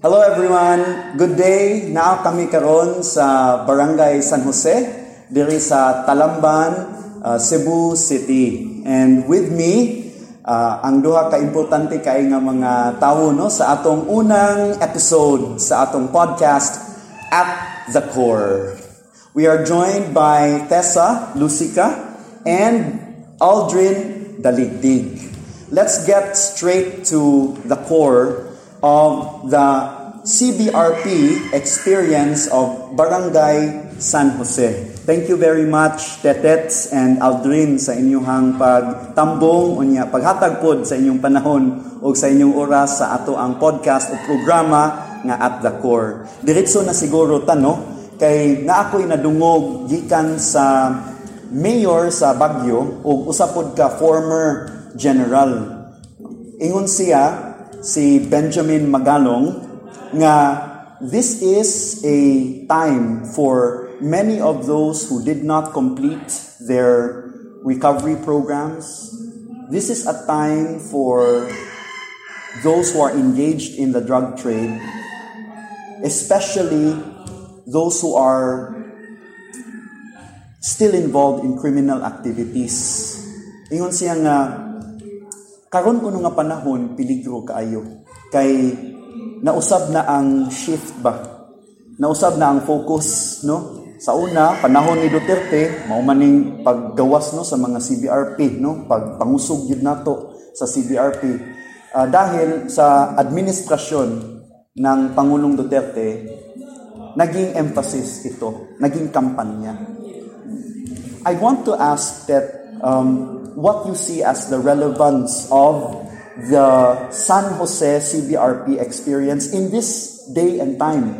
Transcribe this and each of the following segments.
Hello everyone. Good day. Naa kami karon sa Barangay San Jose diri sa Talamban, uh, Cebu City. And with me uh, ang duha ka importante kay nga mga tawo no sa atong unang episode sa atong podcast At the Core. We are joined by Tessa Lucica and Aldrin Daligdig. Let's get straight to the core of the CBRP experience of Barangay San Jose. Thank you very much, Tetets and Aldrin, sa inyong pagtambong, unya, paghatag pod sa inyong panahon o sa inyong oras sa ato ang podcast o programa nga At The Core. Diretso na siguro tano, kay na ako'y nadungog gikan sa mayor sa Bagyo o usapod ka former general. Ingon siya, si Benjamin Magalong nga this is a time for many of those who did not complete their recovery programs. This is a time for those who are engaged in the drug trade, especially those who are still involved in criminal activities. Ingon siya nga, karon kuno nga panahon peligro kaayo. Kay nausab na ang shift ba? Nausab na ang focus no? Sa una panahon ni Duterte mao maning paggawas no sa mga CBRP no? Pagpangusog gid nato sa CBRP uh, ah, dahil sa administrasyon ng Pangulong Duterte naging emphasis ito naging kampanya. I want to ask that um, what you see as the relevance of the San Jose CBRP experience in this day and time.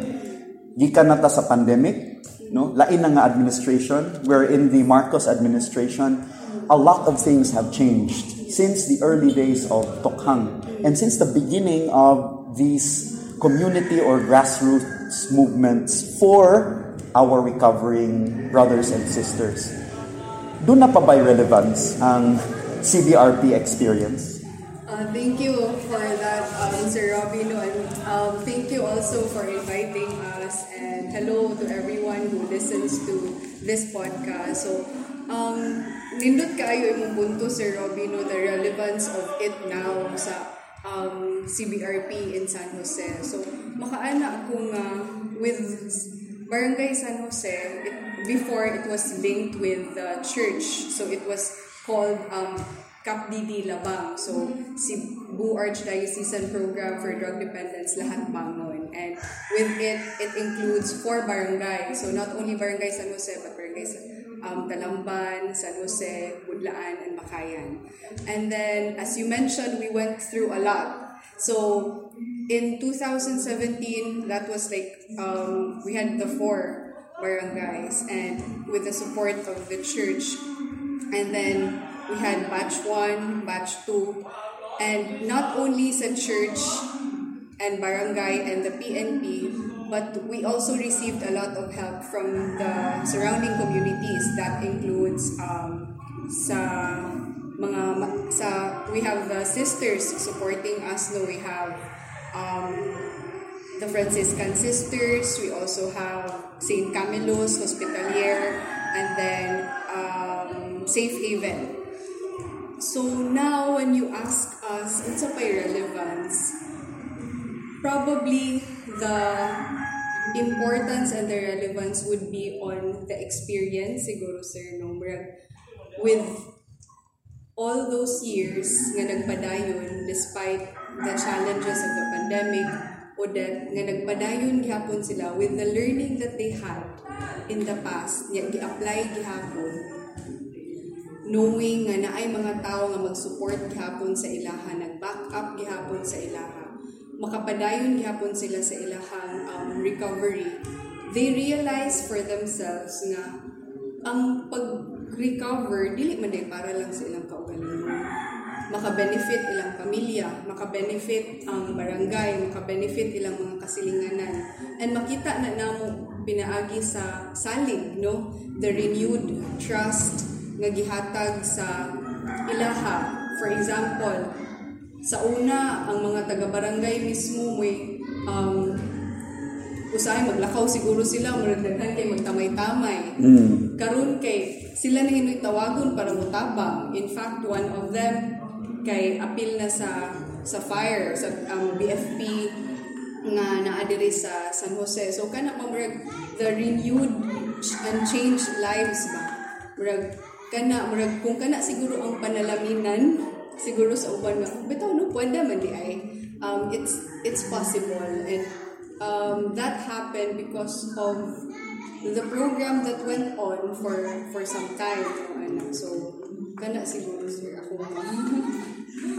Gikan nata sa pandemic, no? Lain na nga administration, we're in the Marcos administration. A lot of things have changed since the early days of Tokhang and since the beginning of these community or grassroots movements for our recovering brothers and sisters doon na pa by relevance ang CBRP experience? Uh, thank you for that, um, Sir Robino, and um, thank you also for inviting us. And hello to everyone who listens to this podcast. So, um, nindot kayo imong punto, Sir Robino, the relevance of it now sa um, CBRP in San Jose. So, makaana akong uh, with Barangay San Jose, it, before it was linked with the church. So it was called um, Kapdidi Labang. So si Bu Archdiocesan Program for Drug Dependence lahat bangon. And with it, it includes four barangays. So not only Barangay San Jose, but Barangay um, Talamban, San Jose, Budlaan, and Bacayan. And then, as you mentioned, we went through a lot. So in 2017, that was like, um, we had the four barangays and with the support of the church. And then we had batch one, batch two, and not only sa church and barangay and the PNP, but we also received a lot of help from the surrounding communities. That includes um, sa mga sa we have the sisters supporting us. No, we have um, the Franciscan Sisters. We also have St. Camillus Hospitalier, and then um, Safe Haven. So now, when you ask us, it's of relevance. Probably the importance and the relevance would be on the experience, siguro sir, no? With all those years nga nagpadayon despite the challenges of the pandemic o that nga nagpadayon gihapon sila with the learning that they had in the past nga gi-apply gihapon knowing nga naay mga tao nga mag-support gihapon sa ilaha nag-back up gihapon sa ilaha makapadayon gihapon sila sa ilahang um, recovery. They realize for themselves nga ang pag-recover dili man para lang sa ilang kaugalingon makabenefit ilang pamilya, makabenefit ang barangay, makabenefit ilang mga kasilinganan. And makita na namo pinaagi sa salig, no? The renewed trust nga gihatag sa ilaha. For example, sa una, ang mga taga-barangay mismo may um, usahay maglakaw siguro sila murag daghan kay magtamay-tamay Mm. karon kay sila na hinoy tawagon para mutabang in fact one of them kay apil na sa sa fire sa um, BFP nga naa diri sa San Jose. So kana murag the renewed and changed lives ba? Murag kana murag kung kana siguro ang panalaminan siguro sa uban nga bitaw no? Pwede man di ay. Um, it's it's possible. And um, that happened because of the program that went on for for some time no, anak. so kana siguro sir ako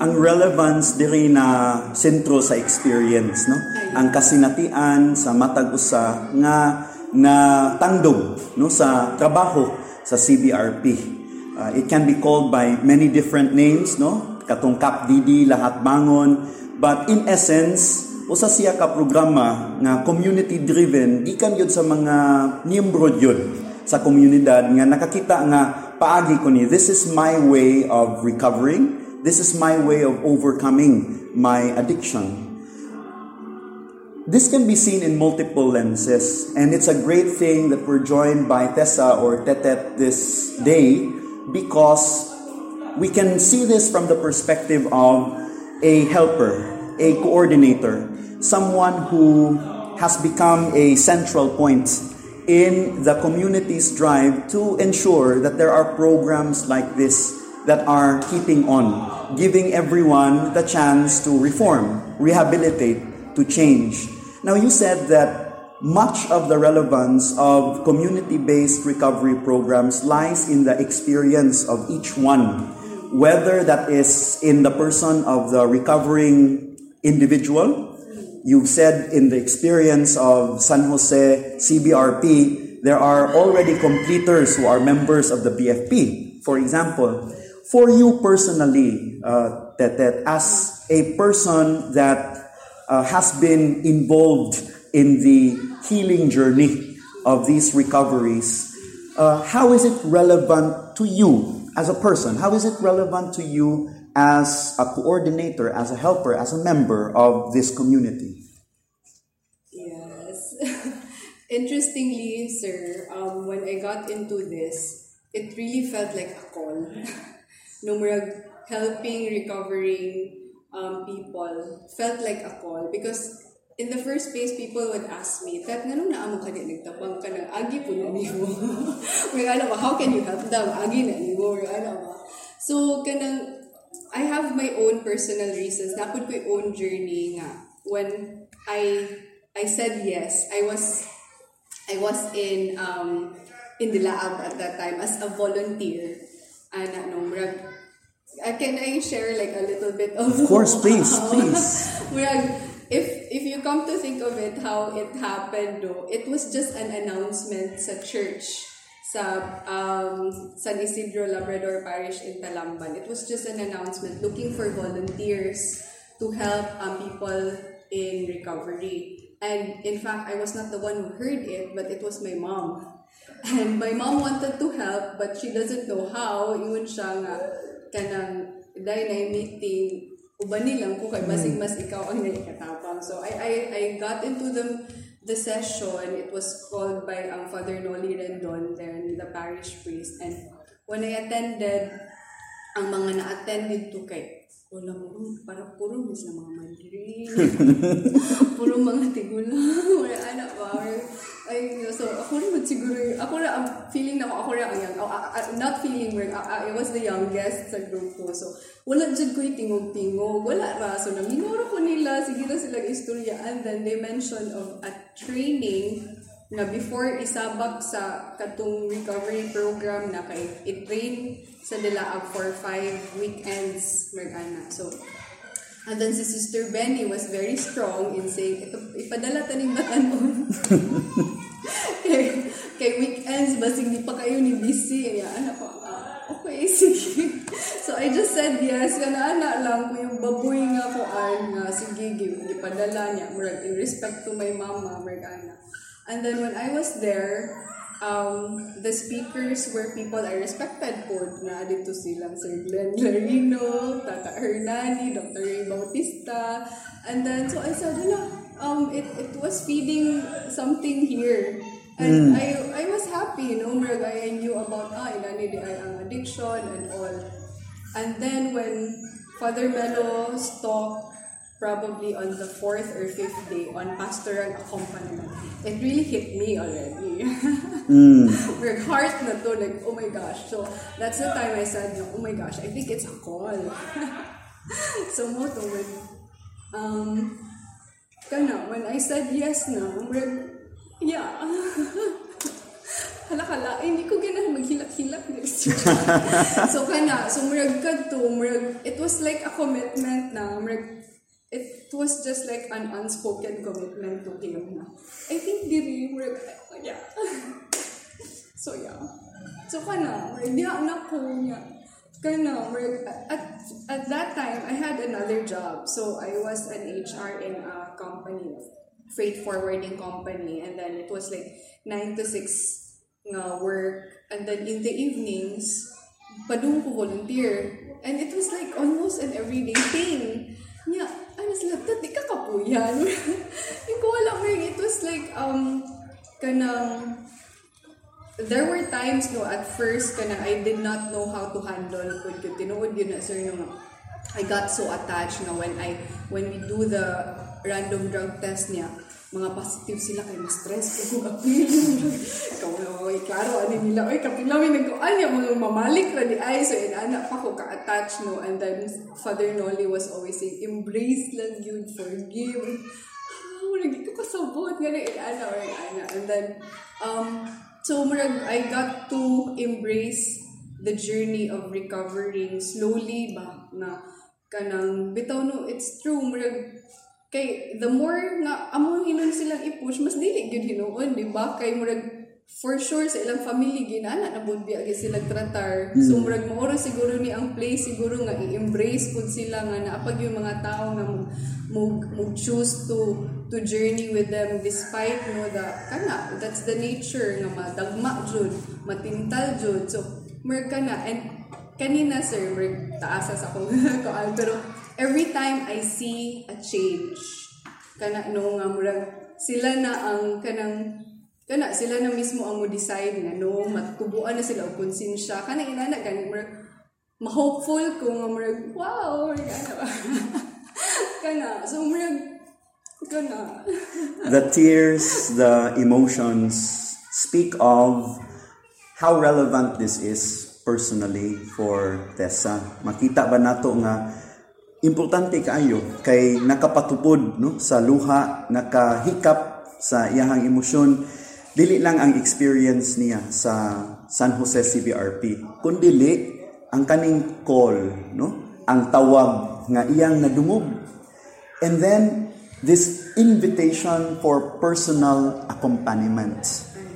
ang relevance diri na sentro sa experience no? Ang kasinatian sa matag usa nga na tangdog no? Sa trabaho sa CBRP Uh, it can be called by many different names no? Katong CapDD lahat bangon. But in essence usa siya ka programa nga community driven gikan yun sa mga miyembro yun sa komunidad nga nakakita nga paagi ko ni this is my way of recovering this is my way of overcoming my addiction. This can be seen in multiple lenses and it's a great thing that we're joined by Tessa or Tetet this day because we can see this from the perspective of a helper a coordinator someone who has become a central point in the community's drive to ensure that there are programs like this that are keeping on, giving everyone the chance to reform, rehabilitate, to change. Now, you said that much of the relevance of community based recovery programs lies in the experience of each one, whether that is in the person of the recovering individual. You've said in the experience of San Jose CBRP, there are already completers who are members of the BFP, for example. For you personally, uh, Tetet, as a person that uh, has been involved in the healing journey of these recoveries, uh, how is it relevant to you as a person? How is it relevant to you as a coordinator, as a helper, as a member of this community? Yes. Interestingly, sir, um, when I got into this, it really felt like a call. no murag helping recovering um, people felt like a call because in the first place, people would ask me, Tat, nga nung naamo ka di nagtabang ka ng agi po na niyo. May ano ba, how can you help them? Agi na niyo. May ano ba. So, kanang, I have my own personal reasons. Napod ko own journey nga. When I I said yes, I was I was in um in the lab at that time as a volunteer. And ano, murag, uh, can I share like a little bit of Of course, please, please. Murag, if if you come to think of it, how it happened, though, it was just an announcement sa church sa um, San Isidro Labrador Parish in Talamban. It was just an announcement looking for volunteers to help um, people in recovery. And in fact, I was not the one who heard it, but it was my mom. And my mom wanted to help, but she doesn't know how. Ingon siya nga, kanang, dahil na meeting, uban nilang ko kay basig mas ikaw ang naikatapang. So I, I, I got into the, the session. It was called by um, Father Noli Rendon, then the parish priest. And when I attended, ang mga na-attended to kay wala mo, para puro mas na mga Mandarin. puro mga tigulang. Wala anak ba? Or- Ay, so ako rin siguro, ako rin, ang feeling na ako, ako rin ang young. oh, ah, ah, not feeling ah, ah, I was the youngest sa group ko. So, wala dyan ko yung tingog-tingog. Wala ra. So, naminuro ko nila, sige na sila istorya. And then, they mentioned of a training na before isabak sa katong recovery program na kay i-train sa Dilaag for five weekends mag-ana. So, and then si Sister Benny was very strong in saying, ito, ipadala taning batanon. kay, kay weekends, basig di pa kayo ni busy. Kaya, anak ko, ah, okay, sige. so, I just said yes. Kana, ana lang ko yung baboy nga ko, ay, nga, sige, gi- gipadala niya. Murag, in respect to my mama, murag, ana. And then when I was there, um, the speakers were people I respected po na dito silang Sir Glenn Larino, Tata Hernani, Dr. Ray Bautista. And then, so I said, hala, um, it, it was feeding something here. And I I was happy, you know, murag I knew about ah, inani di ay ang addiction and all. And then when Father Melo stopped probably on the fourth or fifth day on pastoral accompaniment, it really hit me already. Murag heart na to, like, oh my gosh. So that's the time I said, oh my gosh, I think it's a call. so mo to when, um, kana, when I said yes na, murag, yeah. Hala-hala, eh, hindi ko ganahan maghilak-hilak next year. so kana, so murag ka to, murag, it was like a commitment na, murag, it was just like an unspoken commitment to him na. I think diri, murag, yeah. so yeah. So kana, diya na ko niya. Kana, at, at that time, I had another job. So I was an HR in a company, freight forwarding company. And then it was like 9 to 6 nga work. And then in the evenings, padung ko volunteer. And it was like almost an everyday thing. Yeah, was like, di ka kapuyan. Hindi ko alam rin. It was like, um, kanang, there were times no at first kana I did not know how to handle pud kun tinuod yun na sir no I got so attached na when I when we do the random drug test niya mga positive sila kay mas stress ko kung apil. Ikaw na oy klaro ani nila oy kapila may nag anya mga mamalik ra di ay so inana pa ko ka-attach no? And then Father Nolly was always saying embrace lang yun forgive. Oh, lagi ko kasabot nga na inana or inana and then um so murag I got to embrace the journey of recovering slowly ba na kanang bitaw no? It's true murag kay the more na amo hinon silang i-push mas dili gyud hinuon di ba? Kay murag for sure sa ilang family ginana na budbi agi sila tratar. So murag maoro siguro ni ang place siguro nga i-embrace pud sila nga naapag yung mga tao nga mo mo, mo choose to to journey with them despite no the kana that's the nature nga madagma jud matintal jud. So murag kana and kanina sir murag taasa sa akong koan pero every time I see a change kana no nga murag sila na ang kanang kana sila na mismo ang mo decide nga no matubuan na sila og konsensya kana inana gani murag ma-hopeful ko nga murag wow kana kana so murag kana. The tears, the emotions speak of how relevant this is personally for Tessa. Makita ba nato nga importante kaayo kay nakapatupod no sa luha, nakahikap sa iyahang emosyon dili lang ang experience niya sa San Jose CBRP kundi ang kaning call no ang tawag nga iyang nadungog And then this invitation for personal accompaniment.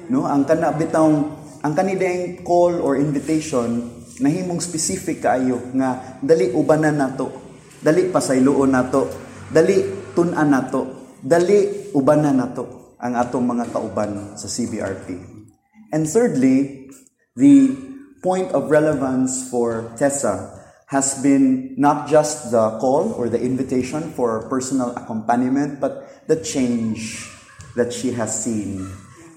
No, ang kana bitawng ang kanidang call or invitation nahimong specific kaayo nga dali ubanan nato. Dali pasayloon nato. Dali tun-an nato. Dali ubanan nato ang atong mga kauban sa CBRP. And thirdly, the point of relevance for Tessa has been not just the call or the invitation for personal accompaniment, but the change that she has seen.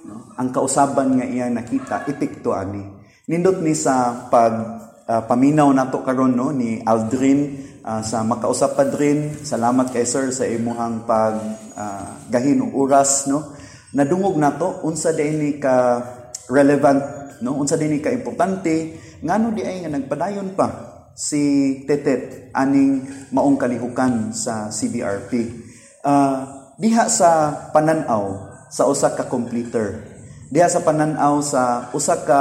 No? Ang kausaban nga iya nakita, epekto ani. Nindot ni sa pag ah, paminaw nato karon no ni Aldrin ah, sa makausap padrin. Salamat kay sir sa imuhang pag ah, gahin og oras no. Nadungog nato unsa dinhi ka relevant no unsa dinhi ka importante ngano di ay nga nagpadayon pa si Tetet aning maong kalihukan sa CBRP. Ah, diha sa pananaw sa usa ka completer. Diha sa pananaw sa usa ka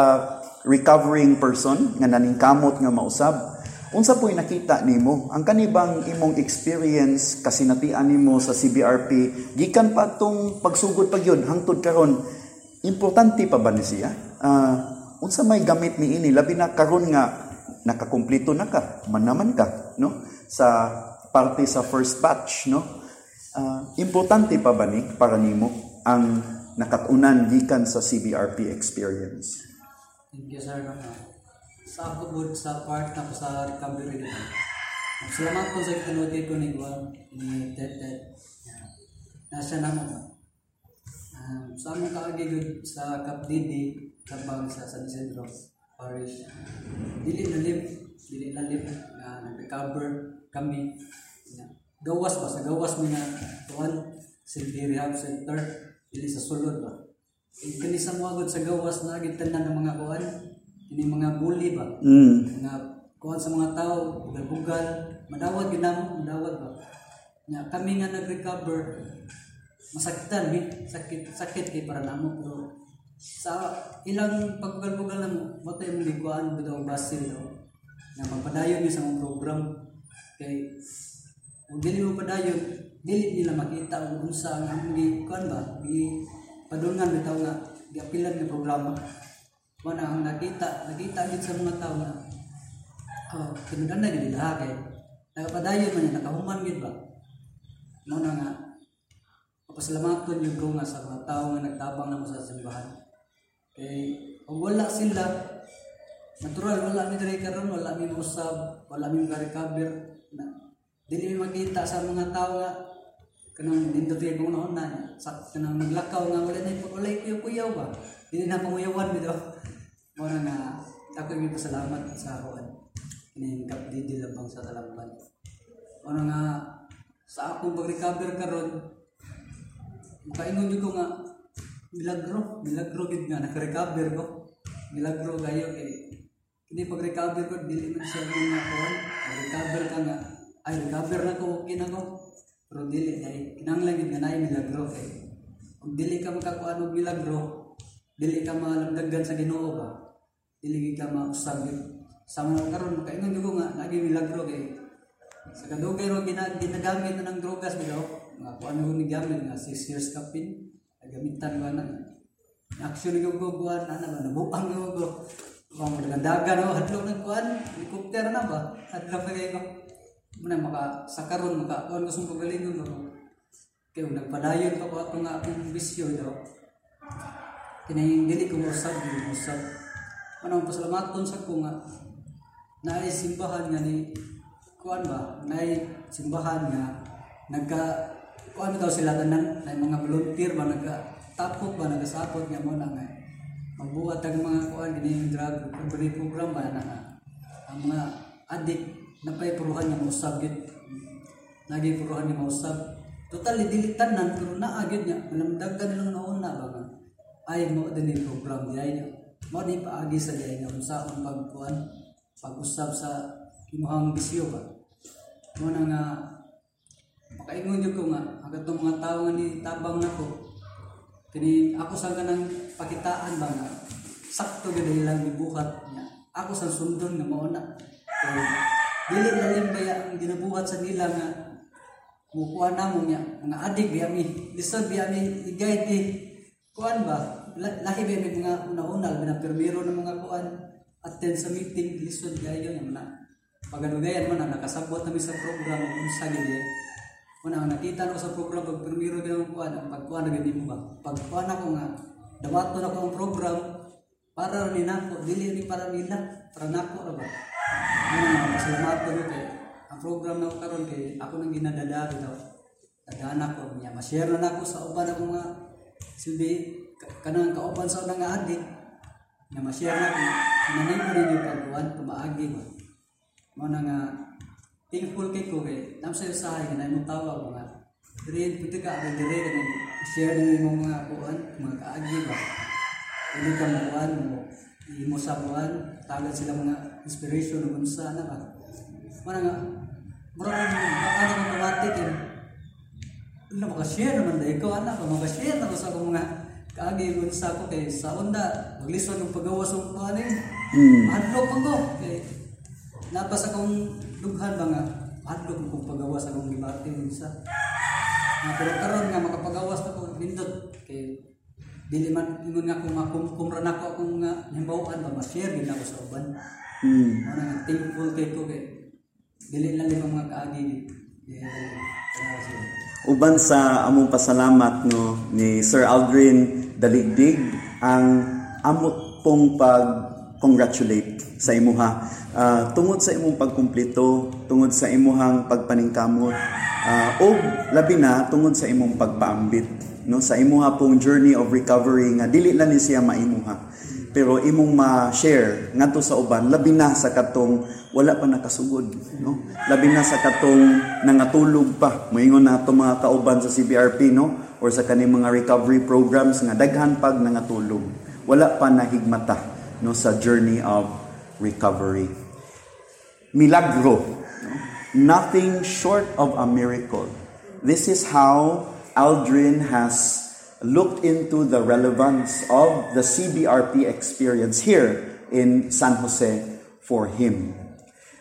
recovering person nga naningkamot nga mausab. Unsa po'y nakita nimo? Ang kanibang imong experience kasinatian nimo sa CBRP gikan pa tong pagsugod pa gyud hangtod karon importante pa ba ni siya? Ah, unsa may gamit ni ini labi na karon nga nakakumpleto na ka, manaman ka, no? Sa parte sa first batch, no? Ah, importante pa ba ni para nimo ang nakatunan gikan sa CBRP experience? Thank you, sir. Sa po, sa part na sa recovery dito. Salamat po sa itinutid ko ni Juan, ni Ted Ted. Nasa na mo ba um, sa among kaagi gud sa Kapdidi tabang sa San Isidro Parish dili na live dili na live nga nag-recover kami. Na gawas ba? Sa gawas mi na tuwan silbi rehab center dili sa sulod ba? Kani sa mga sa gawas na tanan ng mga kuan ini mga bully ba Mm. nga kuhan sa mga tao, bugal-bugal, madawat ginamo, madawat ba. Nya kami nga nag-recover, masakitan mi, sakit sakit kay para namo pero sa ilang pagbugal-bugal namo, mo tayo mong likuan bitaw basil no. Nga magpadayon ni sa mga program kay kung dili mo padayon, dili nila makita kung unsa ang among gikuan ba, gi padungan bitaw nga giapilan nga programa. Mo na ang nakita, nakita gid sa mga tao nga Oh, kemudian na gid laha kay nakapadayon man nakahuman gid ba. Mo na nga papasalamaton yung ko nga sa mga tao nga nagtabang na mo sa simbahan. Kay kung wala sila, natural wala mi diri karon, wala mi usab, wala mi recover na dili makita sa mga tao nga kanang dindot kay kung naon na sa kanang naglakaw nga wala na kuyaw kuyaw ba. Dili na panguyawan bitaw. Mo na ako yung pasalamat sa kuan kining kapdidi labang sa talamban. Ano nga sa akong pag-recover karon makaingon ko nga milagro, milagro gid nga naka-recover ko. Milagro kayo kay kini pag-recover ko dili man siya nga kuan. Recover ka nga ay recover na ko okay na ko. Pero dili ay kinahanglan gid nga naay milagro kay kung dili ka makakuan og milagro, dili ka malamdagan sa Ginoo ba? Dili ka mausab sa mga karon makaingon ko nga lagi milagro kay sa kadugay ro gina, ginagamit na ng drogas bitaw nga kung ano ni gamit nga 6 years kapin. Nagamitan ko na? Action ko ko kuan ana ba? Nabupang ko ko mga nagdagan no? Hadlok ng kuan helicopter na ba? Hadlok na kayo muna maka sa karon maka kuan ko sung pagalingon ko kay nagpadayon pa ko ato nga akong bisyo daw kinaing dili ko usab dili ko usab manang pasalamaton sa ko nga naay simbahan nga ni kuan ba? Naay simbahan nga nagka kuan daw sila tanan? Naay mga volunteer ba nagka tapok ba nagasapot nga mo na nga. Magbuhat ang mga kuan gini drug recovery program ba na nga ang mga adik na pay puruhan nga mausab gid lagi puruhan nga mausab. Totally dili tanan pero naa gyud nya malamdagan nilang nauna ba ay mo din program diay nya mo di paagi sa diay nga unsaon pagkuan pag-usab sa imuhang bisyo ba? Mo na nga makaingon jud ko nga ang katong mga tao nga ni tabang nako kini ako sa kanang pakitaan ba nga sakto gid ilang gibuhat niya. Ako sa sundon nga mao na. Kay dili na limbaya ang ginabuhat sa nila nga mukuha na mo niya mga adik biya mi lisod biya mi i-guide eh kuan ba lahi ba yung mga una-una, labi na ng mga kuan, attend sa meeting, listen kayo, yung mga, pag ano gaya man, nakasabot namin sa program, kung sa gili, eh. una, nakita ko sa program, pag pirmiro ka ng kuan, pag kuan na gani mo ba, pag kuan ako nga, dawato na ko ang program, para rin ako, dili ni para nila, para nako na ba, ano, salamat ko kay, ang program na karon kay, ako nang ginadadari daw, tagaanak ko niya, masyero na ako sa uban ng mga silbi, kanang kauban sa nga adik nga ma-share na nanay rin yung pagkuhan tumaagi ba? Mo na nga thankful kay ko kay nam sa usahay nga mo tawa ko nga dire pwede ka ang dire ka share ng imong mga kuan mga kaagi ba? Pwede ka mo kuan mo imo sa kuan tagad sila mga inspiration ug unsa na ba? Mo na nga mura ano mo automatic eh ano maka-share naman dahil ko anak maka-share na ko sa mga kaagi unsa ko kay sa onda maglisod ng paggawas ng kuan eh Mm. Hadlok ko kay napas akong dughan ba nga hadlok kong pagawas akong gibati minsa. Nga pero karon nga makapagawas ako nindot kay dili man ingon nga kung makumkumra na ako akong nga himbawaan ba ma-share din ako sa uban. Mm. Ano nga thankful kay ko kay dili lang yung mga kaagi. Yeah. Uban sa among pasalamat no ni Sir Aldrin Daligdig ang amo pong pag congratulate sa imuha. Uh, tungod sa imong pagkumpleto tungod sa imuhang pagpaningkamot uh, o labi na tungod sa imong pagpaambit no? Sa imuha pong journey of recovery nga dili lang ni siya maimuha. Pero imong ma-share ngadto sa uban labi na sa katong wala pa nakasugod no? Labi na sa katong nangatulog pa. Moingon na mga kauban sa CBRP no or sa kaning mga recovery programs nga daghan pag nangatulog wala pa nahigmata no sa journey of recovery milagro no? nothing short of a miracle this is how Aldrin has looked into the relevance of the CBRP experience here in San Jose for him.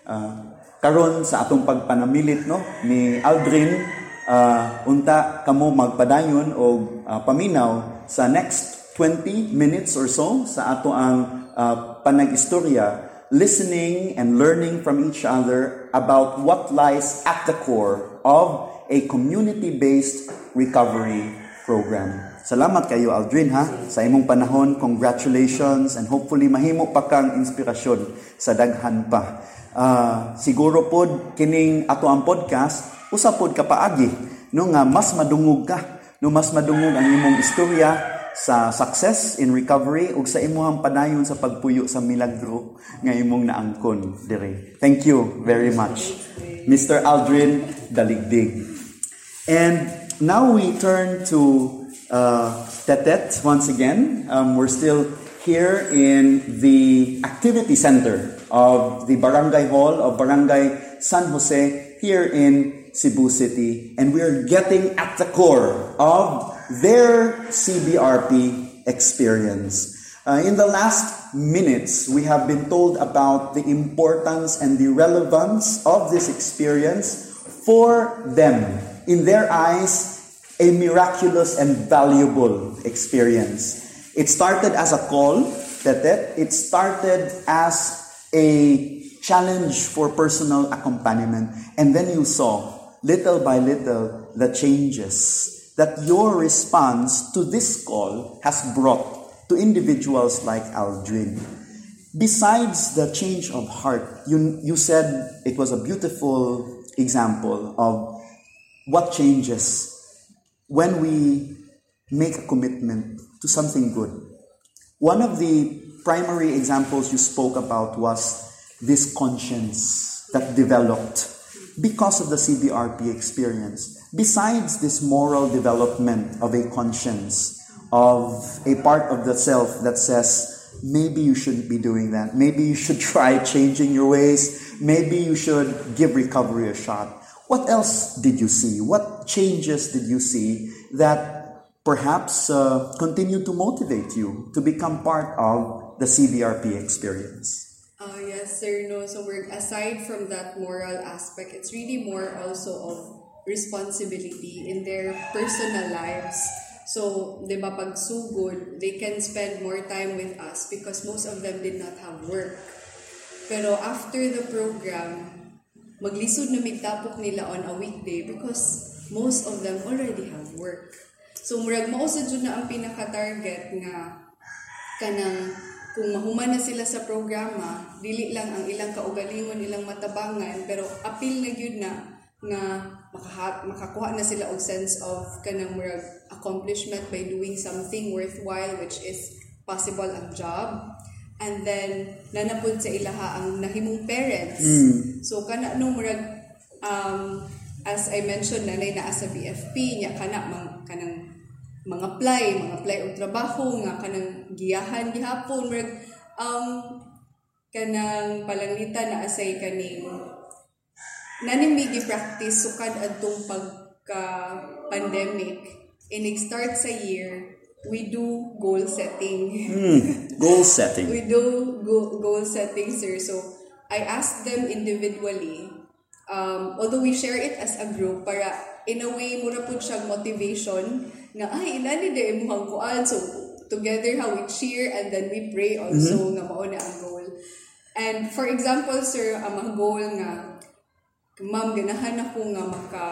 Uh, karon sa atong pagpanamilit no ni Aldrin uh, unta kamo magpadayon og uh, paminaw sa next 20 minutes or so sa ato ang uh, panag-istorya listening and learning from each other about what lies at the core of a community-based recovery program. Salamat kayo Aldrin ha sa imong panahon. Congratulations and hopefully mahimo pa kang inspirasyon sa daghan pa. Uh, siguro pod kining ato ang podcast usa pod ka paagi no nga mas madungog ka no mas madungog ang imong istorya sa success in recovery ug sa imong padayon sa pagpuyo sa milagro nga imong naangkon dire. Thank you very much. Mr. Aldrin Daligdig. And now we turn to uh, Tetet once again. Um, we're still here in the activity center of the Barangay Hall of Barangay San Jose here in Cebu City. And we're getting at the core of their CBRP experience. Uh, in the last minutes, we have been told about the importance and the relevance of this experience for them. In their eyes, a miraculous and valuable experience. It started as a call, that it started as a challenge for personal accompaniment. And then you saw, little by little, the changes that your response to this call has brought to individuals like Aldrin. Besides the change of heart, you, you said it was a beautiful example of what changes when we make a commitment to something good. One of the primary examples you spoke about was this conscience that developed because of the CBRP experience. Besides this moral development of a conscience, of a part of the self that says, maybe you shouldn't be doing that. Maybe you should try changing your ways. Maybe you should give recovery a shot. What else did you see? What changes did you see that perhaps uh, continue to motivate you to become part of the CBRP experience? Uh, yes, sir. No, so we're aside from that moral aspect, it's really more also of responsibility in their personal lives. So, di ba, pag sugod, they can spend more time with us because most of them did not have work. Pero after the program, maglisod na mitapok nila on a weekday because most of them already have work. So murag mao sa na ang pinaka-target nga kanang kung mahuman na sila sa programa, dili lang ang ilang kaugalingon, ilang matabangan, pero apil na gyud na nga makaha, makakuha na sila og sense of kanang murag accomplishment by doing something worthwhile which is possible ang job and then nanapod sa ilaha ang nahimong parents mm. so kana nung murag um, as I mentioned nanay na sa BFP nya kana mang kanang mga apply mga apply og trabaho nga kanang giyahan gihapon murag um kanang palangitan na asay kaning naning migi practice sukad adtong pagka pandemic inig start sa year we do goal setting. Mm, goal setting. we do go- goal setting, sir. So I ask them individually, um, although we share it as a group, para in a way, mura po siyang motivation nga, ay, ilani de imuhang kuan. So, together how we cheer and then we pray also mm-hmm. nga mauna ang goal. And for example, sir, ang goal nga, ma'am, ganahan ako nga maka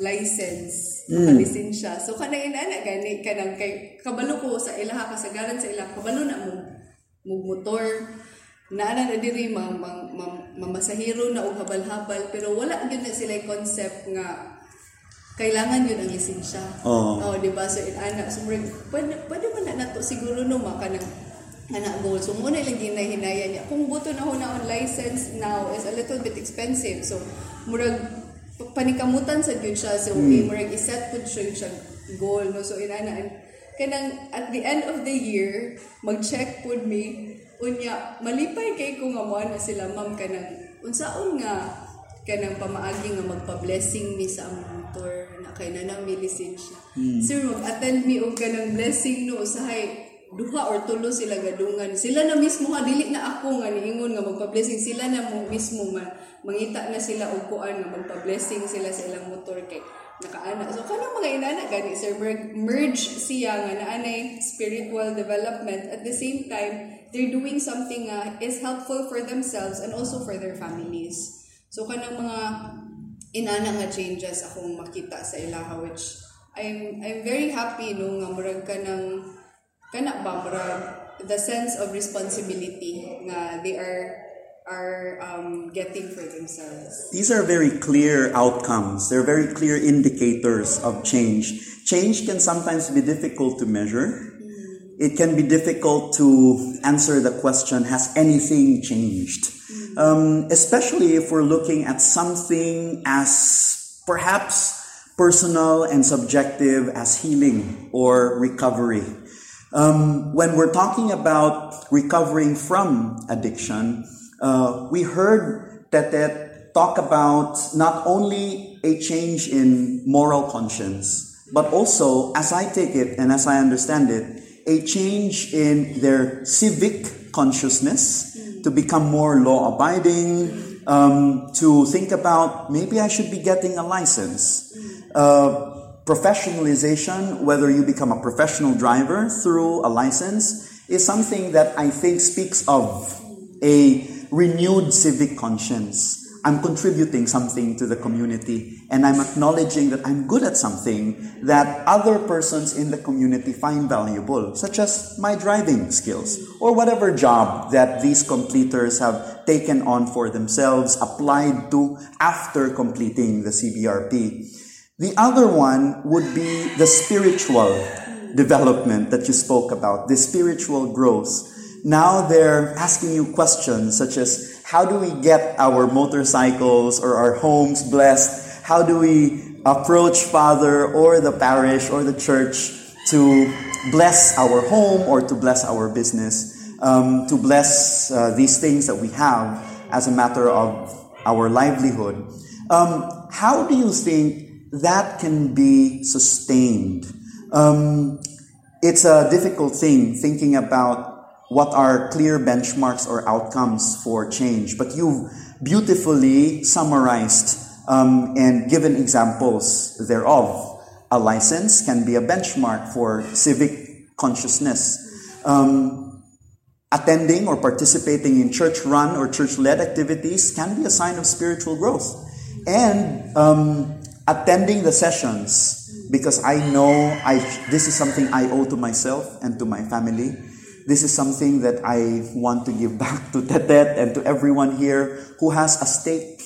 license, mm. lisensya. So kana inana gani kanang kay kabalo ko sa ilaha kasagaran sa ilaha kabalo na mo mo motor naana na diri mang, mang, mamasahiro na og habal-habal pero wala gyud na sila concept nga kailangan yun ang lisensya. Oo. Oh, di ba? So, inana, so, pwede, pwede man na nato siguro no, maka ng anak goal. So, muna lang ginahinaya niya. Kung buto na ho na on license now is a little bit expensive. So, murag, panikamutan sa yun siya. So, eh, murag iset po siya siya goal. No? So, inana, kanang at the end of the year, mag-check po me, unya, malipay kay ko nga mo na sila, ma'am, kanang, unsaon nga, kanang pamaagi nga magpa-blessing mi sa among na kay na nang lisensya. Sir, mag-attend mi og kanang blessing no usahay duha or tulo sila gadungan. Sila na mismo nga dili na ako nga niingon nga magpa-blessing sila na mo mismo man mangita na sila og kuan nga magpa-blessing sila sa ilang motor kay nakaana. So kanang mga inana gani sir merge, merge siya nga naanay spiritual development at the same time they're doing something nga is helpful for themselves and also for their families. So kanang mga inana nga changes akong makita sa ilaha which I'm I'm very happy no nga murag ka ng kana ba murag the sense of responsibility nga they are are um, getting for themselves. These are very clear outcomes. They're very clear indicators of change. Change can sometimes be difficult to measure. It can be difficult to answer the question, has anything changed? Um, especially if we're looking at something as perhaps personal and subjective as healing or recovery. Um, when we're talking about recovering from addiction, uh, we heard that that talk about not only a change in moral conscience, but also, as I take it and as I understand it, a change in their civic consciousness to become more law abiding, um, to think about maybe I should be getting a license. Uh, professionalization, whether you become a professional driver through a license, is something that I think speaks of a renewed civic conscience. I'm contributing something to the community and I'm acknowledging that I'm good at something that other persons in the community find valuable, such as my driving skills or whatever job that these completers have taken on for themselves, applied to after completing the CBRP. The other one would be the spiritual development that you spoke about, the spiritual growth. Now they're asking you questions such as how do we get our motorcycles or our homes blessed? How do we approach Father or the parish or the church to bless our home or to bless our business, um, to bless uh, these things that we have as a matter of our livelihood? Um, how do you think that can be sustained? Um, it's a difficult thing thinking about what are clear benchmarks or outcomes for change, but you've beautifully summarized um, and given examples thereof. A license can be a benchmark for civic consciousness. Um, attending or participating in church run or church led activities can be a sign of spiritual growth. And um, attending the sessions because I know I, this is something I owe to myself and to my family. This is something that I want to give back to Tetet and to everyone here who has a stake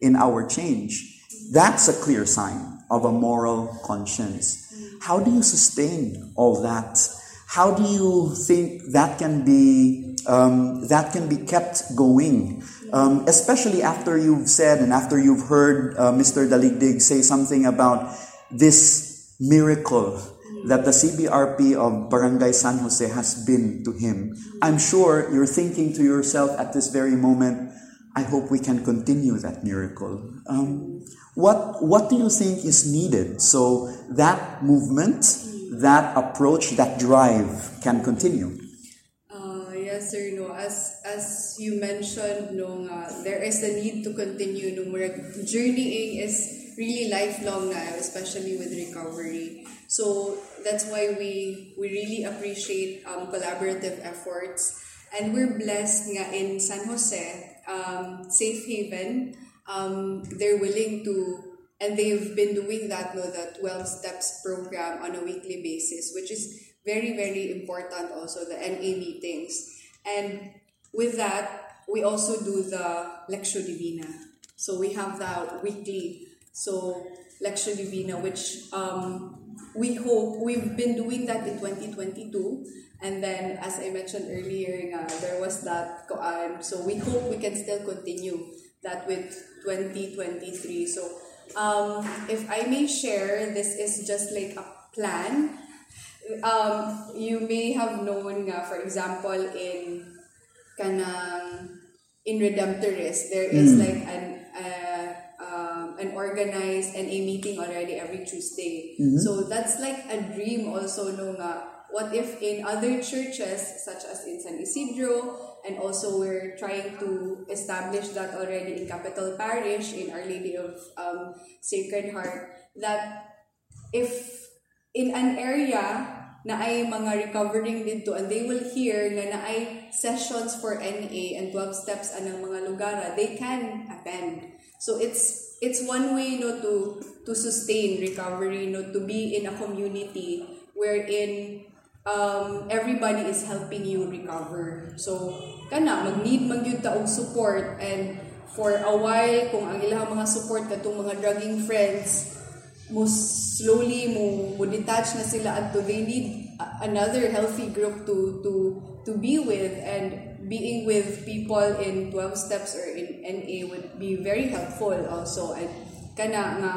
in our change. That's a clear sign of a moral conscience. How do you sustain all that? How do you think that can be um, that can be kept going? Um, especially after you've said and after you've heard uh, Mr. Daligdig say something about this miracle that the CBRP of Barangay San Jose has been to him. I'm sure you're thinking to yourself at this very moment, I hope we can continue that miracle. Um, what, what do you think is needed so that movement, that approach, that drive can continue? Uh, yes, sir. No, as as you mentioned, no, there is a need to continue. No, journeying is really lifelong na, especially with recovery. So that's why we we really appreciate um, collaborative efforts, and we're blessed nga in San Jose, um, Safe Haven. Um, they're willing to, and they've been doing that, no, the 12 steps program on a weekly basis, which is very, very important also, the NA meetings. And with that, we also do the Lectio Divina. So we have that weekly. So Lectio Divina, which um, we hope we've been doing that in 2022. And then, as I mentioned earlier, nga, there was that koan. So we hope we can still continue that with 2023. So um, if I may share, this is just like a plan. Um, you may have known nga, for example, in kanang in Redemptorist, there is like an uh, um, an organized NA meeting already every Tuesday. So that's like a dream also no nga. What if in other churches such as in San Isidro and also we're trying to establish that already in Capitol Parish in Our Lady of um, Sacred Heart that if in an area na ay mga recovering dito and they will hear na na ay sessions for NA and 12 steps anang mga lugar they can attend so it's it's one way no to to sustain recovery no to be in a community wherein um, everybody is helping you recover. So kana mag-need man gyud support. And for a while kung ang ilang mga support katong mga drugging friends mo slowly mo mo detach na sila adto they need another healthy group to to to be with. And being with people in 12 steps or in NA would be very helpful also and kana nga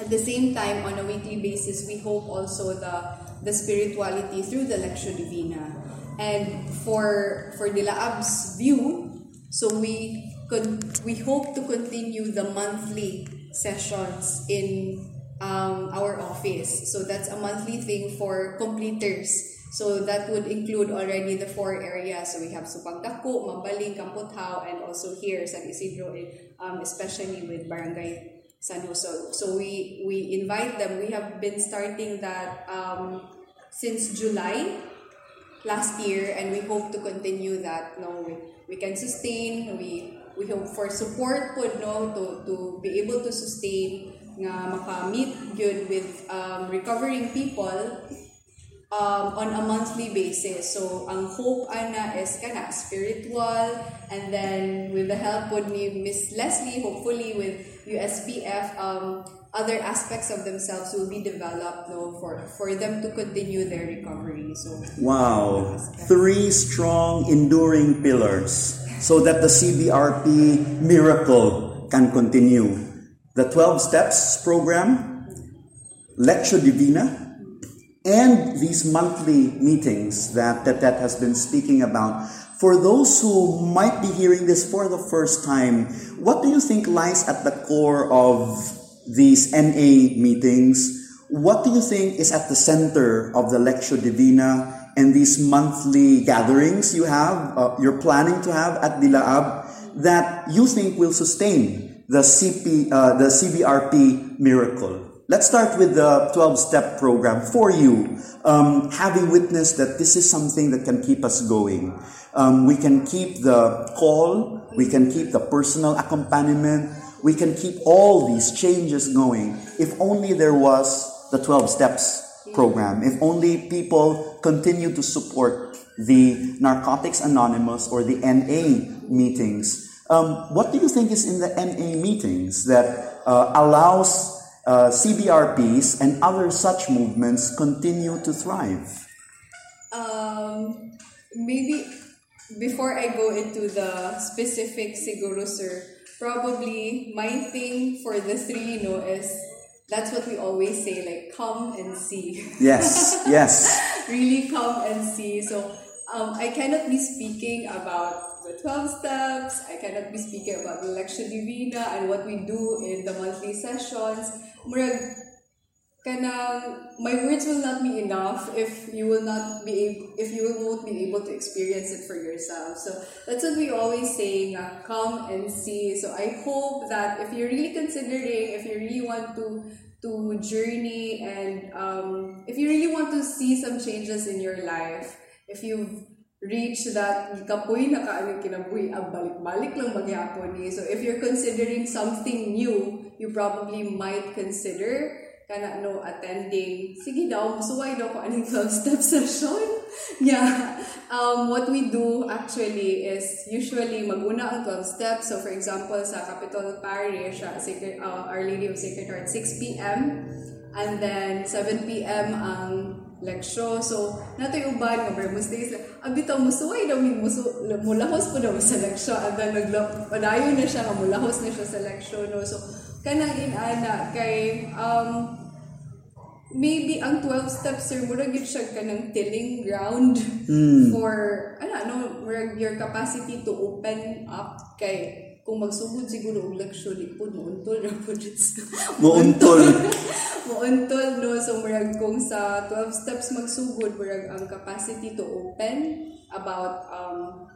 at the same time on a weekly basis we hope also the the spirituality through the lectio divina and for for the Laab's view so we could we hope to continue the monthly sessions in um, our office. So that's a monthly thing for completers. So that would include already the four areas. So we have Sapangdaku, Mabaling, Kamputhaw, and also here San Isidro, um, especially with Barangay San Jose. So we we invite them. We have been starting that um, since July last year and we hope to continue that no we, we can sustain we we hope for support po no to to be able to sustain nga maka-meet good with um, recovering people um, on a monthly basis. So, ang hope ana is kana spiritual and then with the help ni Miss Leslie, hopefully with USPF, um, other aspects of themselves will be developed no, for, for them to continue their recovery. So, Wow. Three strong, enduring pillars so that the CBRP miracle can continue. The 12 Steps program, Lectio Divina, and these monthly meetings that that, that has been speaking about. For those who might be hearing this for the first time, what do you think lies at the core of these NA meetings? What do you think is at the center of the Lectio Divina and these monthly gatherings you have, uh, you're planning to have at Dilaab that you think will sustain the CP, uh, the CBRP miracle? Let's start with the 12 step program for you, um, having witnessed that this is something that can keep us going. Um, we can keep the call, we can keep the personal accompaniment, we can keep all these changes going if only there was the 12 steps program, if only people continue to support the Narcotics Anonymous or the NA meetings. Um, what do you think is in the NA meetings that uh, allows uh, CBRPs and other such movements continue to thrive? Um, maybe before I go into the specific siguro, sir, probably my thing for the three, you know, is that's what we always say, like come and see. Yes, yes. really come and see. So um, I cannot be speaking about the 12 steps, I cannot be speaking about the Lectio Divina and what we do in the monthly sessions. Murag, kanang my words will not be enough if you will not be able, if you won't be able to experience it for yourself. So that's what we always say, nga, come and see. So I hope that if you're really considering, if you really want to to journey and um, if you really want to see some changes in your life, if you've reached that kapoy na kaano kinabuhi, ah, balik-balik lang magyapon ni. So if you're considering something new, you probably might consider kana no attending sige daw musuway daw ko aning 12 step session yeah um what we do actually is usually maguna ang 12 steps so for example sa Capitol Parish uh, Sacred, uh, Our Lady of Sacred Heart 6 p.m. and then 7 p.m. ang leksyo. So, nato yung uban nga, pero musta is, abitaw musuway daw, musu, mulahos po daw sa leksyo. And then, nagpadayo na siya, nga mulahos na siya sa leksyo. No? So, kanang inana, kay, um, maybe ang 12 steps sir mura gid siya kanang tilling ground for ano ano murag your capacity to open up kay kung magsugod siguro og leksyon lipod mo untol ra pud Muuntol. Muuntol, no? So, murag kung sa 12 steps magsugod, murag ang capacity to open about um,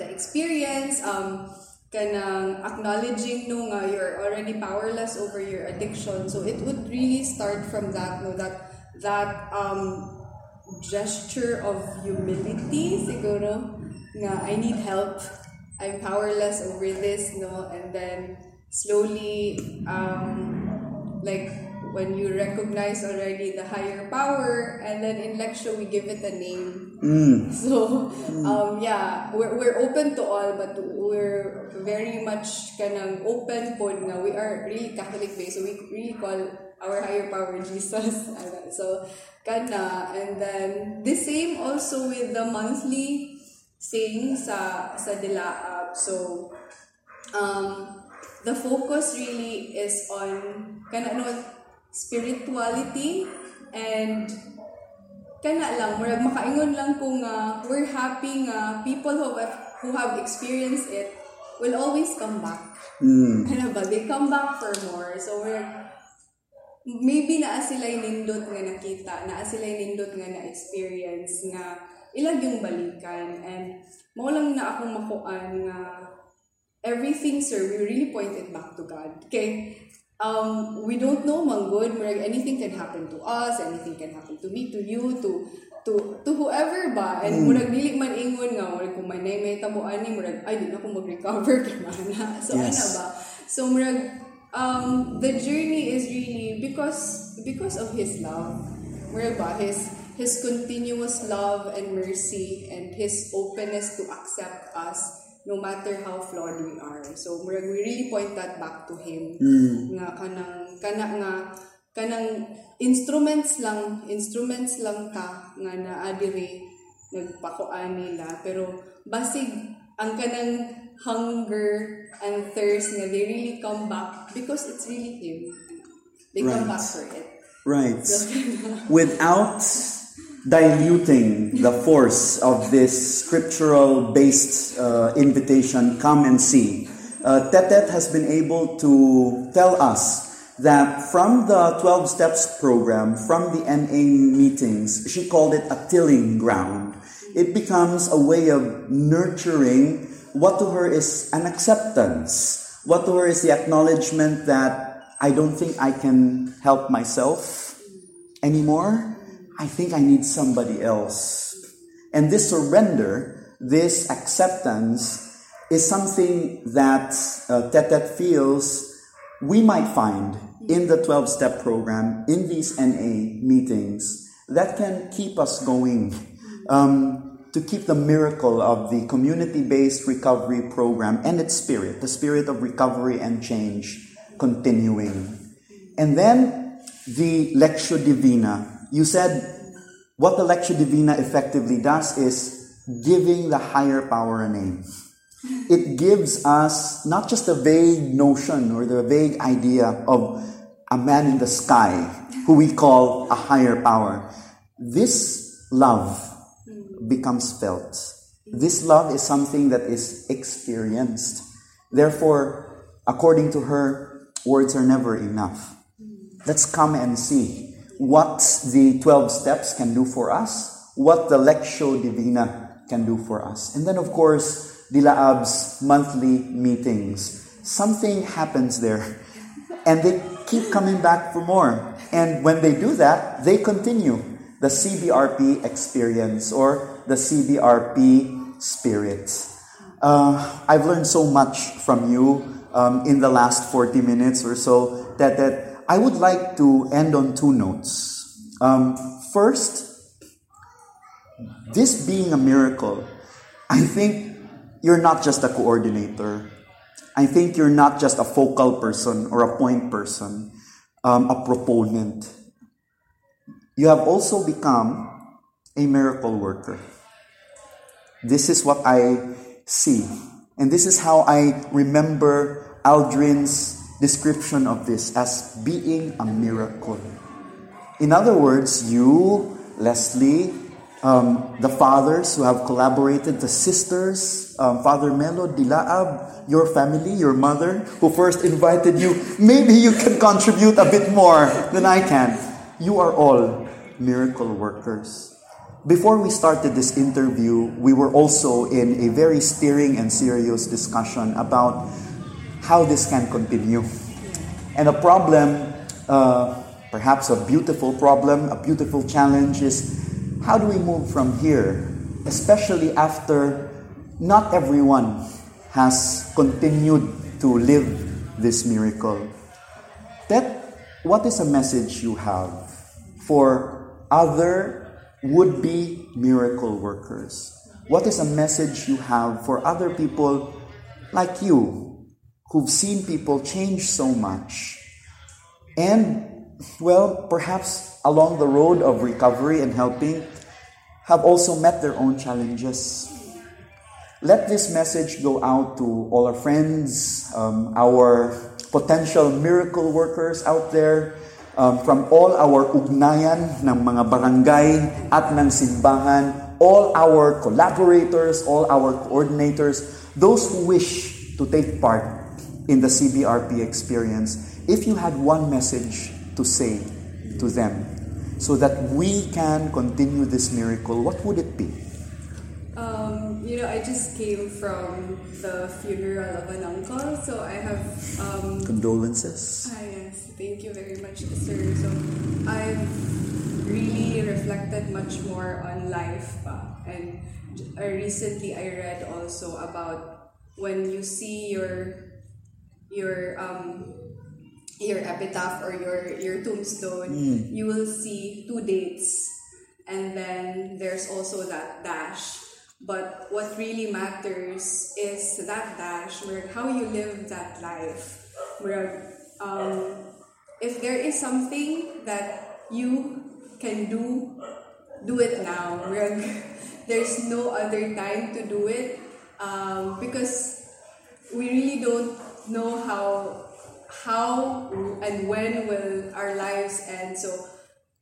the experience, um, kanang acknowledging no nga you're already powerless over your addiction. So, it would really start from that, no? That, that um, gesture of humility, siguro, nga I need help. I'm powerless over this, no? And then, slowly, um, like when you recognize already the higher power and then in lecture we give it a name so um yeah we're, we're open to all but we're very much kanang open po nga we are really catholic based so we really call our higher power jesus so kana and then the same also with the monthly saying sa sa dilaab so um the focus really is on kana no spirituality and kana lang murag makaingon lang ko nga we're happy nga people who have, who have experienced it will always come back. Ano ba? They come back for more. So we're maybe naa sila nindot nga nakita, naa sila nindot nga na-experience nga ilag yung balikan and mo lang na akong makuan nga everything sir we really point it back to God. Okay? Um, we don't know man good, murag anything can happen to us, anything can happen to me, to you, to to to whoever ba and murag dili man ingon nga murag kung may nay may tabuan ni murag ay di na ko mag-recover kana so Yes. ano ba so murag um the journey is really because because of his love murag ba his his continuous love and mercy and his openness to accept us no matter how flawed we are. So murag we really point that back to him. Nga kanang kana nga kanang instruments lang instruments lang ta nga naa diri nagpakuan nila pero basig ang kanang hunger and thirst nga they really come back because it's really him. They come Right. back for it. Right. so, Without diluting the force of this scriptural based uh, invitation, come and see, uh, Tetet has been able to tell us that from the 12 Steps program, from the NA meetings, she called it a tilling ground. It becomes a way of nurturing what to her is an acceptance, what to her is the acknowledgement that I don't think I can help myself anymore. I think I need somebody else. And this surrender, this acceptance, is something that uh, Tetet feels we might find in the 12 step program, in these NA meetings, that can keep us going. Um, to keep the miracle of the community based recovery program and its spirit, the spirit of recovery and change, continuing. And then the Lectio Divina. You said what the Lectio Divina effectively does is giving the higher power a name. It gives us not just a vague notion or the vague idea of a man in the sky who we call a higher power. This love becomes felt. This love is something that is experienced. Therefore, according to her, words are never enough. Let's come and see what the 12 steps can do for us, what the Lectio Divina can do for us. And then, of course, Dilaab's monthly meetings. Something happens there, and they keep coming back for more. And when they do that, they continue the CBRP experience or the CBRP spirit. Uh, I've learned so much from you um, in the last 40 minutes or so that, that I would like to end on two notes. Um, first, this being a miracle, I think you're not just a coordinator. I think you're not just a focal person or a point person, um, a proponent. You have also become a miracle worker. This is what I see. And this is how I remember Aldrin's description of this as being a miracle. In other words, you, Leslie, um, the fathers who have collaborated, the sisters, um, Father Melo, Dilaab, your family, your mother, who first invited you, maybe you can contribute a bit more than I can. You are all miracle workers. Before we started this interview, we were also in a very stirring and serious discussion about how this can continue. And a problem, uh, perhaps a beautiful problem, a beautiful challenge is how do we move from here? Especially after not everyone has continued to live this miracle. That, what is a message you have for other would be miracle workers? What is a message you have for other people like you who've seen people change so much? And, well, perhaps along the road of recovery and helping, have also met their own challenges. Let this message go out to all our friends, um, our potential miracle workers out there, um, from all our ugnayan ng mga barangay at ng simbahan, all our collaborators, all our coordinators, those who wish to take part in the CBRP experience, if you had one message to say to them so that we can continue this miracle, what would it be? Um, you know, I just came from the funeral of an uncle, so I have um, Condolences. Ah, yes. Thank you very much, sir. So, I've really reflected much more on life. Pa. And uh, recently, I read also about when you see your your um, your epitaph or your your tombstone, you will see two dates, and then there's also that dash. But what really matters is that dash, where how you live that life. Where um, if there is something that you can do, do it now. Where there's no other time to do it um, because we really don't know how how and when will our lives end. So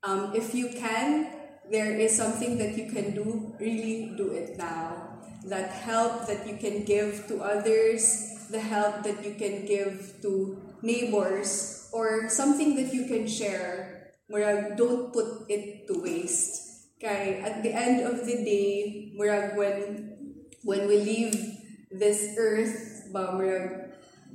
um, if you can, there is something that you can do, really do it now. That help that you can give to others, the help that you can give to neighbors, or something that you can share. Murag, don't put it to waste. Okay, at the end of the day, murag, when when we leave this earth, ba, murag,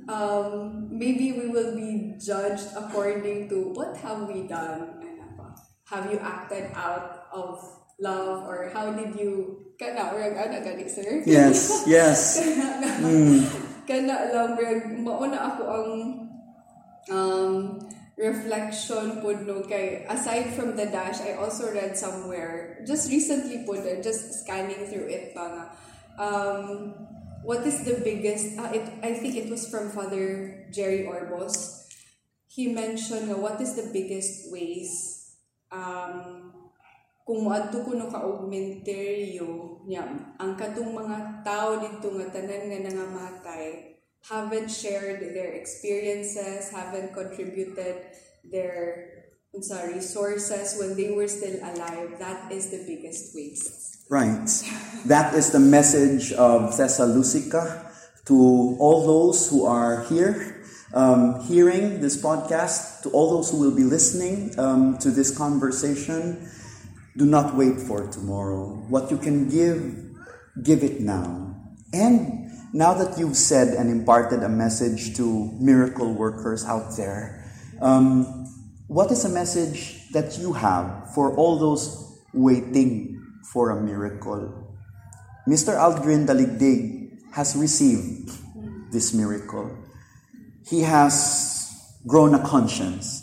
um, maybe we will be judged according to what have we done. Ba? Have you acted out of love or how did you kana or ana gani sir? Yes, yes. kana lang brag mauna ako ang um, reflection po no kay aside from the dash I also read somewhere just recently po na just scanning through it pa nga um, what is the biggest uh, it, I think it was from Father Jerry Orbos. He mentioned nga what is the biggest ways um, kung moadto ko no ka-augmentaryo niya ang katong mga tao dito nga tanan nga nangamatay haven't shared their experiences haven't contributed their resources when they were still alive that is the biggest waste Right. That is the message of Thessalonica to all those who are here, um, hearing this podcast, to all those who will be listening um, to this conversation. Do not wait for tomorrow. What you can give, give it now. And now that you've said and imparted a message to miracle workers out there, um, what is a message that you have for all those waiting for a miracle? Mr. Aldrin Daligdig has received this miracle. He has grown a conscience.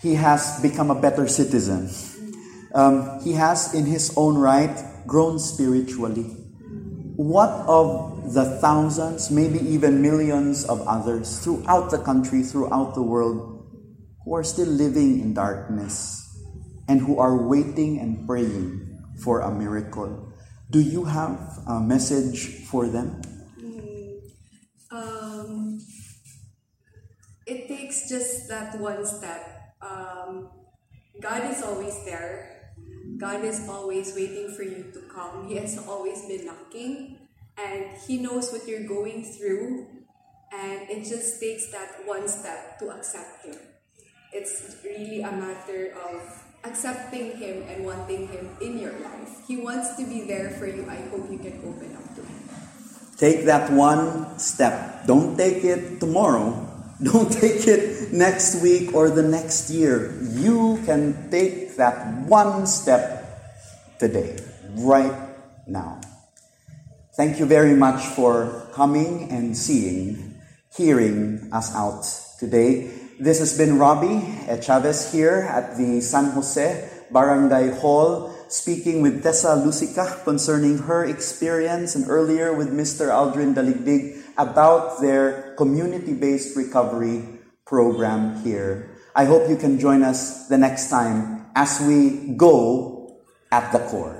he has become a better citizen. Um, he has, in his own right, grown spiritually. What of the thousands, maybe even millions of others throughout the country, throughout the world, who are still living in darkness and who are waiting and praying for a miracle? Do you have a message for them? Um, it takes just that one step. Um, God is always there. God is always waiting for you to come. He has always been knocking, and He knows what you're going through, and it just takes that one step to accept Him. It's really a matter of accepting Him and wanting Him in your life. He wants to be there for you. I hope you can open up to Him. Take that one step. Don't take it tomorrow. Don't take it next week or the next year. You can take that one step today, right now. Thank you very much for coming and seeing, hearing us out today. This has been Robbie uh, Chavez here at the San Jose Barangay Hall, speaking with Tessa Lucica concerning her experience and earlier with Mr. Aldrin Daligdig about their community based recovery program here. I hope you can join us the next time as we go at the core.